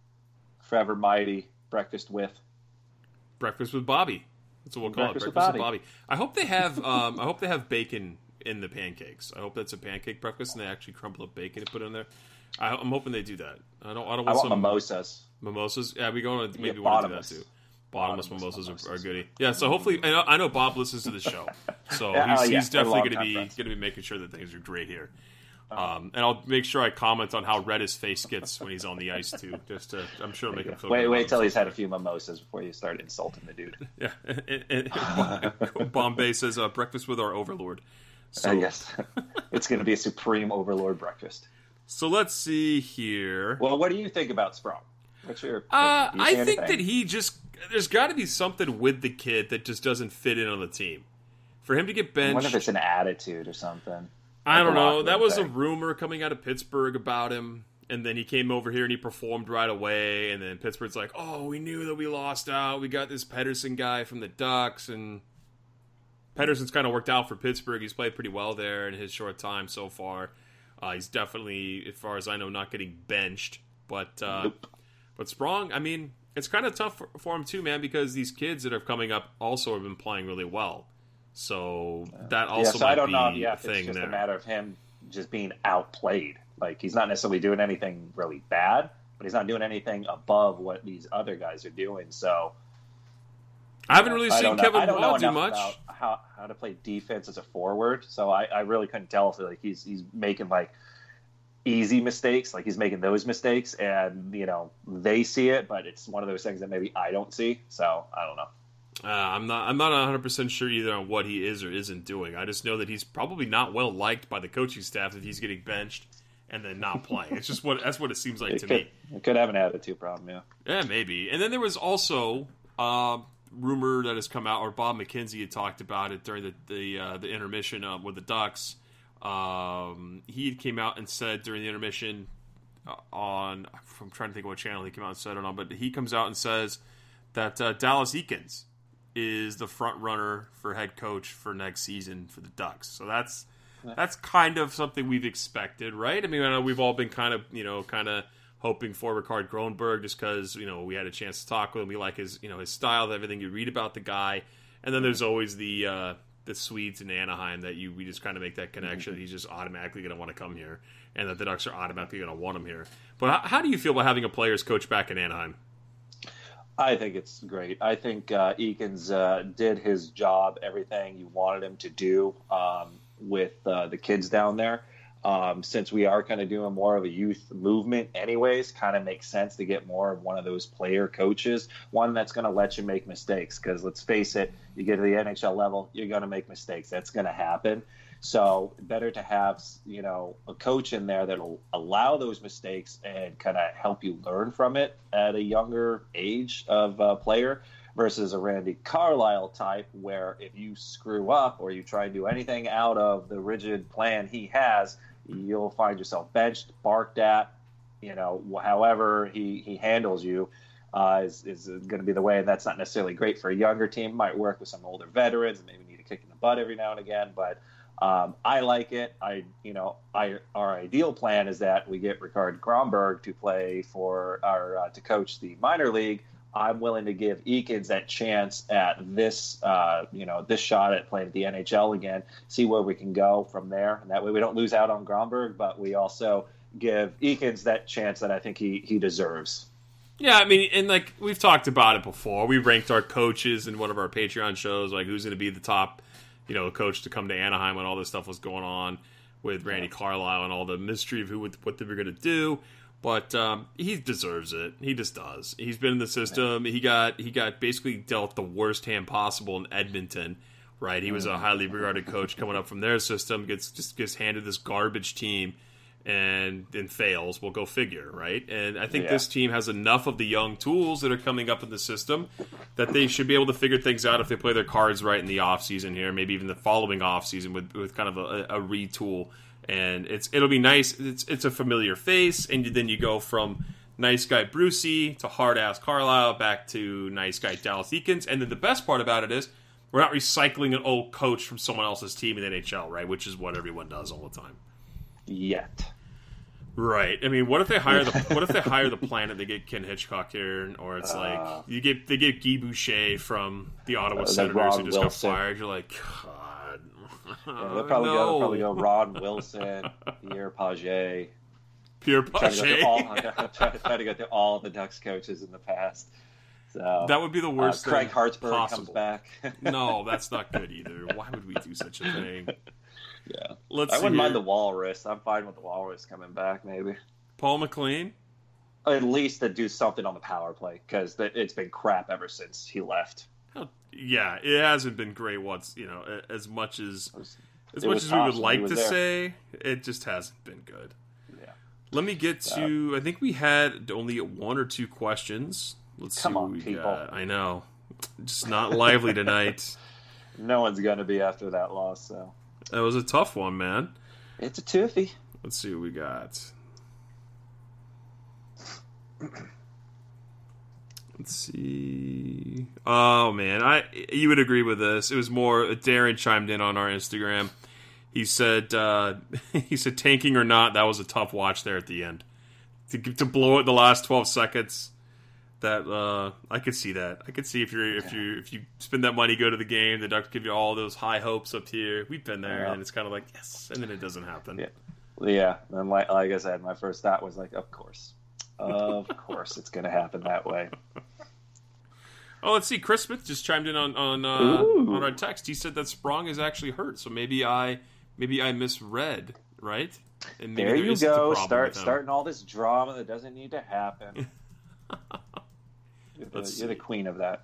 Forever Mighty breakfast with. Breakfast with Bobby. That's what we'll call Breakfast it. Breakfast with Bobby. Bobby. I hope they have. Um, I hope they have bacon in the pancakes. I hope that's a pancake breakfast, and they actually crumble up bacon and put it in there. I, I'm hoping they do that. I don't. I don't I want want some mimosas. mimosas. Yeah, we going to maybe want to do that too. Bottomless, mimosas. Are, are goody. Yeah, so hopefully, I know, I know Bob listens to the show, *laughs* so Yeah, he's, oh, yeah, he's definitely going to be going to be making sure that things are great here. Um, and I'll make sure I comment on how red his face gets when he's on the ice too. Just to, I'm sure it'll make him feel. Wait, wait till he's had a few mimosas before you start insulting the dude. *laughs* Yeah, and, and- *laughs* Bombay says uh, breakfast with our overlord. So, Uh, yes, it's going to be a supreme overlord breakfast. so let's see here. Well, what do you think about Sprong? What's your? Uh, you I think anything? that he just there's got to be something with the kid that just doesn't fit in on the team. For him to get I benched, wonder if it's an attitude or something. I like don't know. That was a rumor coming out of Pittsburgh about him, and then he came over here and he performed right away. And then Pittsburgh's like, "Oh, we knew that we lost out. We got this Pettersson guy from the Ducks, and Pettersson's kind of worked out for Pittsburgh. He's played pretty well there in his short time so far. Uh, he's definitely, as far as I know, not getting benched. But uh, but Sprong, I mean, it's kind of tough for, for him too, man, because these kids that are coming up also have been playing really well. So that also yeah, so might I don't be know. a Yeah, if thing it's just there. a matter of him just being outplayed. Like he's not necessarily doing anything really bad, but he's not doing anything above what these other guys are doing. So I haven't really I seen Kevin I don't know Wild do much. about how how to play defense as a forward. So I, I really couldn't tell if like he's he's making like easy mistakes, like he's making those mistakes, and you know they see it, but it's one of those things that maybe I don't see. So I don't know. Uh, I'm not. I'm not 100 percent sure either on what he is or isn't doing. I just know that he's probably not well liked by the coaching staff if he's getting benched and then not playing. it's just what that's what it seems like It to could, me. it could have an attitude problem. Yeah. Yeah, maybe. And then there was also uh, rumor that has come out, or Bob McKenzie had talked about it during the the, uh, the intermission uh, with the Ducks. Um, he came out and said during the intermission uh, on I'm trying to think of what channel he came out and said it on, but he comes out and says that uh, Dallas Eakins is the front runner for head coach for next season for the Ducks. So that's that's kind of something we've expected, right? I mean, I know we've all been kind of you know kind of hoping for Rikard Grönborg just because you know we had a chance to talk with him. We like his you know his style, everything you read about the guy, and then there's always the uh, the Swedes in Anaheim that you we just kind of make that connection. that He's just automatically going to want to come here, and that the Ducks are automatically going to want him here. But how, how do you feel about having a players coach back in Anaheim? I think it's great. I think uh, Eakins uh, did his job, everything you wanted him to do um, with uh, the kids down there. Um, since we are kind of doing more of a youth movement, anyways, kind of makes sense to get more of one of those player coaches, one that's going to let you make mistakes. Because let's face it, you get to the NHL level, you're going to make mistakes. That's going to happen. So better to have you know a coach in there that'll allow those mistakes and kind of help you learn from it at a younger age of uh, player versus a Randy Carlyle type where if you screw up or you try and do anything out of the rigid plan he has, you'll find yourself benched, barked at. You know, however he he handles you. Uh, is, is going to be the way, and that's not necessarily great for a younger team. Might work with some older veterans, and maybe need a kick in the butt every now and again. But um, I like it. I, you know, I, our ideal plan is that we get Rikard Grönborg to play for our uh, to coach the minor league. I'm willing to give Eakins that chance at this, uh, you know, this shot at playing at the NHL again. See where we can go from there, and that way we don't lose out on Grönborg, but we also give Eakins that chance that I think he he deserves. Yeah, I mean, and like we've talked about it before. We ranked our coaches in one of our Patreon shows, like who's going to be the top, you know, coach to come to Anaheim when all this stuff was going on with Randy Carlyle and all the mystery of who what they were going to do. But um, he deserves it. He just does. He's been in the system. He got he got basically dealt the worst hand possible in Edmonton. Right, he was a highly regarded coach coming up from their system. Gets just gets handed this garbage team and then fails. We'll go figure, right? And I think Yeah. this team has enough of the young tools that are coming up in the system that they should be able to figure things out if they play their cards right in the offseason here, maybe even the following offseason with with kind of a, a retool. And it's it'll be nice. It's it's a familiar face, and then you go from nice guy Brucey to hard ass Carlyle back to nice guy Dallas Eakins. And then the best part about it is we're not recycling an old coach from someone else's team in the NHL, right? Which is what everyone does all the time. Yet, Right. I mean, what if they hire the *laughs* what if they hire the planet? They get Ken Hitchcock here, or it's Uh, like you get they get Guy Boucher from the Ottawa like Senators who just Wilson. got fired. You're like, God. Yeah, they'll probably go. They'll probably go Ron *laughs* Wilson, Pierre Page. Pierre Paget. all, *laughs* try, try to go through all the Ducks coaches in the past. So That would be the uh, worst. Craig thing Hartsburg possible. comes back. *laughs* no, that's not good either. Why would we do such a thing? yeah, Let's. I wouldn't mind the Walrus. I'm fine with the Walrus coming back. Maybe Paul McLean. at least to do something on the power play because it's been crap ever since he left. Yeah, it hasn't been great. Once you know, as much as as it much as we would. Like to there. say, it just hasn't been good. Yeah. Let me get uh, to. I think we had only one or two questions. Let's see what on, we people. got. I know, just not lively tonight. *laughs* No one's going to be after that loss, so That was a tough one, man. it's a toughy. Let's see what we got. *clears throat* Let's see. Oh man, I you would agree with this. It was more Darren chimed in on our Instagram. He said uh, *laughs* he said tanking or not, that was a tough watch there at the end. To to blow it the last twelve seconds. That uh, I could see that. I could see if you're if you if you spend that money, go to the game, the Ducks give you all those high hopes up here. We've been there, Yeah. and it's kind of like yes, and then it doesn't happen. Yeah. Yeah, and like, like I said, my first thought was like, of course, of course, it's going to happen that way. Oh, let's see. Chris Smith just chimed in on on uh, on our text. He said that Sprong is actually hurt, so maybe I maybe I misread, right? And maybe There you go, start starting all this drama that doesn't need to happen. *laughs* you're, the, you're the queen of that.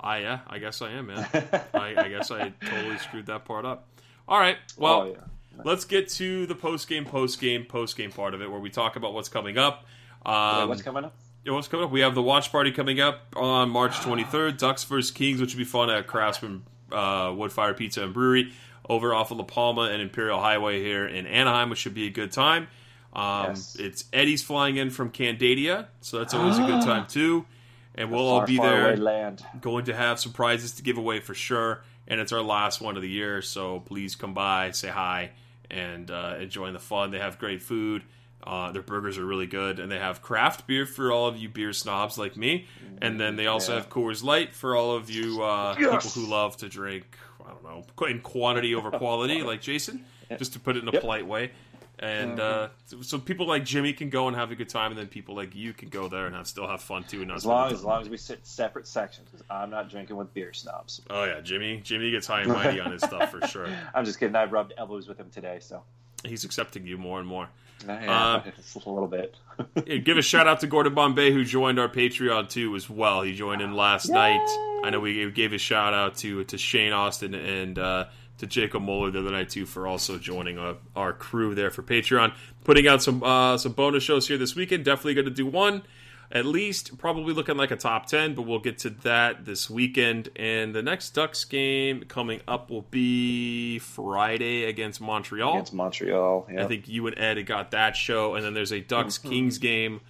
I yeah, I guess I am, man. *laughs* I, I guess I totally screwed that part up. All right, well, oh yeah. let's get to the post game, post game, post game part of it, where we talk about what's coming up. Um, Wait, what's coming up? Yeah, what's coming up? We have the watch party coming up on March 23rd. Ducks versus Kings, which will be fun at Craftsman uh, Woodfire Pizza and Brewery over off of La Palma and Imperial Highway here in Anaheim, which should be a good time. Um, Yes. It's Eddie's flying in from Candadia, so that's always a good time too. And we'll all be there land. going to have some prizes to give away for sure. And it's our last one of the year, so please come by, say hi, and uh, enjoy the fun. They have great food. Uh, their burgers are really good, and they have craft beer for all of you beer snobs like me. And then they also Yeah. have Coors Light for all of you uh, Yes. people who love to drink. I don't know, in quantity over quality, like Jason, just to put it in a Yep. polite way. And uh, so, so people like Jimmy can go and have a good time, and then people like you can go there and have, still have fun too. And As long as long as we sit separate sections, 'cause I'm not drinking with beer snobs. Oh yeah, Jimmy. Jimmy gets high and mighty on his stuff for *laughs* sure. I'm just kidding. I've rubbed elbows with him today, so He's accepting you more and more. Yeah, Uh, it's a little bit. *laughs* Yeah, give a shout out to Gordon Bombay who joined our Patreon too as well. He joined in last night. I know we gave a shout out to to Shane Austin and uh, to Jacob Moeller the other night too for also joining uh, our crew there for Patreon. Putting out some uh, some bonus shows here this weekend. Definitely going to do one. At least, probably looking like a top 10, but we'll get to that this weekend. And the next Ducks game coming up will be Friday against Montreal. Against Montreal, yeah. I think you and Ed got that show, and then there's a Ducks Mm-hmm. Kings game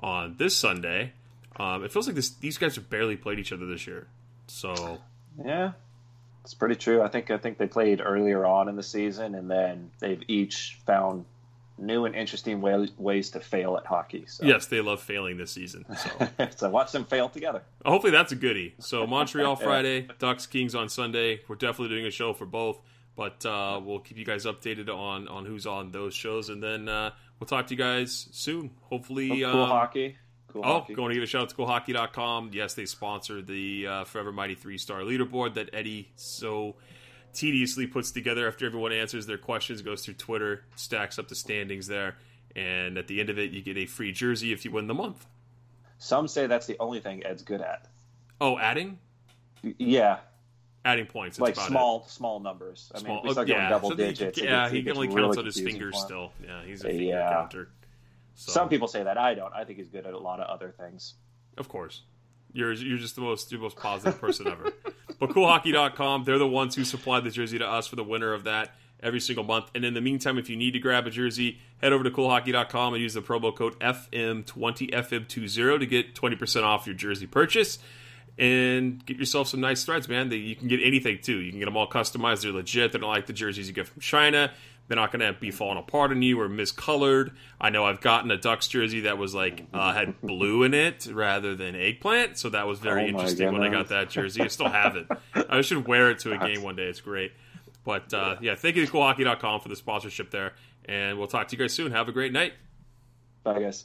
on this Sunday. Um, it feels like this, these guys have barely played each other this year. So Yeah, it's pretty true. I think I think they played earlier on in the season, and then they've each found new and interesting way, ways to fail at hockey. So. yes, they love failing this season. *laughs* So so watch them fail together. hopefully that's a goodie. So Montreal *laughs* Friday, Ducks Kings on Sunday. We're definitely doing a show for both, but uh, we'll keep you guys updated on on who's on those shows, and then uh, we'll talk to you guys soon. Hopefully, cool um, hockey. Cool Oh, hockey. going to give a shout out to coolhockey.com. Yes, they sponsor the uh, Forever Mighty three star leaderboard that Eddie so tediously puts together after everyone answers their questions, goes through Twitter, stacks up the standings there, and at the end of it, you get a free jersey if you win the month. Some say that's the only thing Ed's good at. Oh, adding? Yeah, Adding points. Like small small numbers. I It. mean, Small, oh, start oh, going yeah. double So digits. it yeah, it he can only really counts on his fingers still. Yeah, he's a finger Yeah. counter. So, Some people say that. I don't. I think he's good at a lot of other things. Of course. You're you're just the most you're the most positive person ever. *laughs* But coolhockey.com, they're the ones who supply the jersey to us for the winner of that every single month. And in the meantime, if you need to grab a jersey, head over to coolhockey.com and use the promo code FM20FM20 to get 20% off your jersey purchase. And get yourself some nice threads, man. They, you can get anything too. You can get them all customized. They're legit. They're not like the jerseys you get from China. They're not going to be falling apart on you or miscolored. I know I've gotten a Ducks jersey that was like uh, had blue in it rather than eggplant, so that was very Oh interesting when I got that jersey. I still have it. *laughs* I should wear it to a game one day. It's great. But uh, yeah, thank you to coolhockey.com for the sponsorship there, and we'll talk to you guys soon. Have a great night. Bye, guys.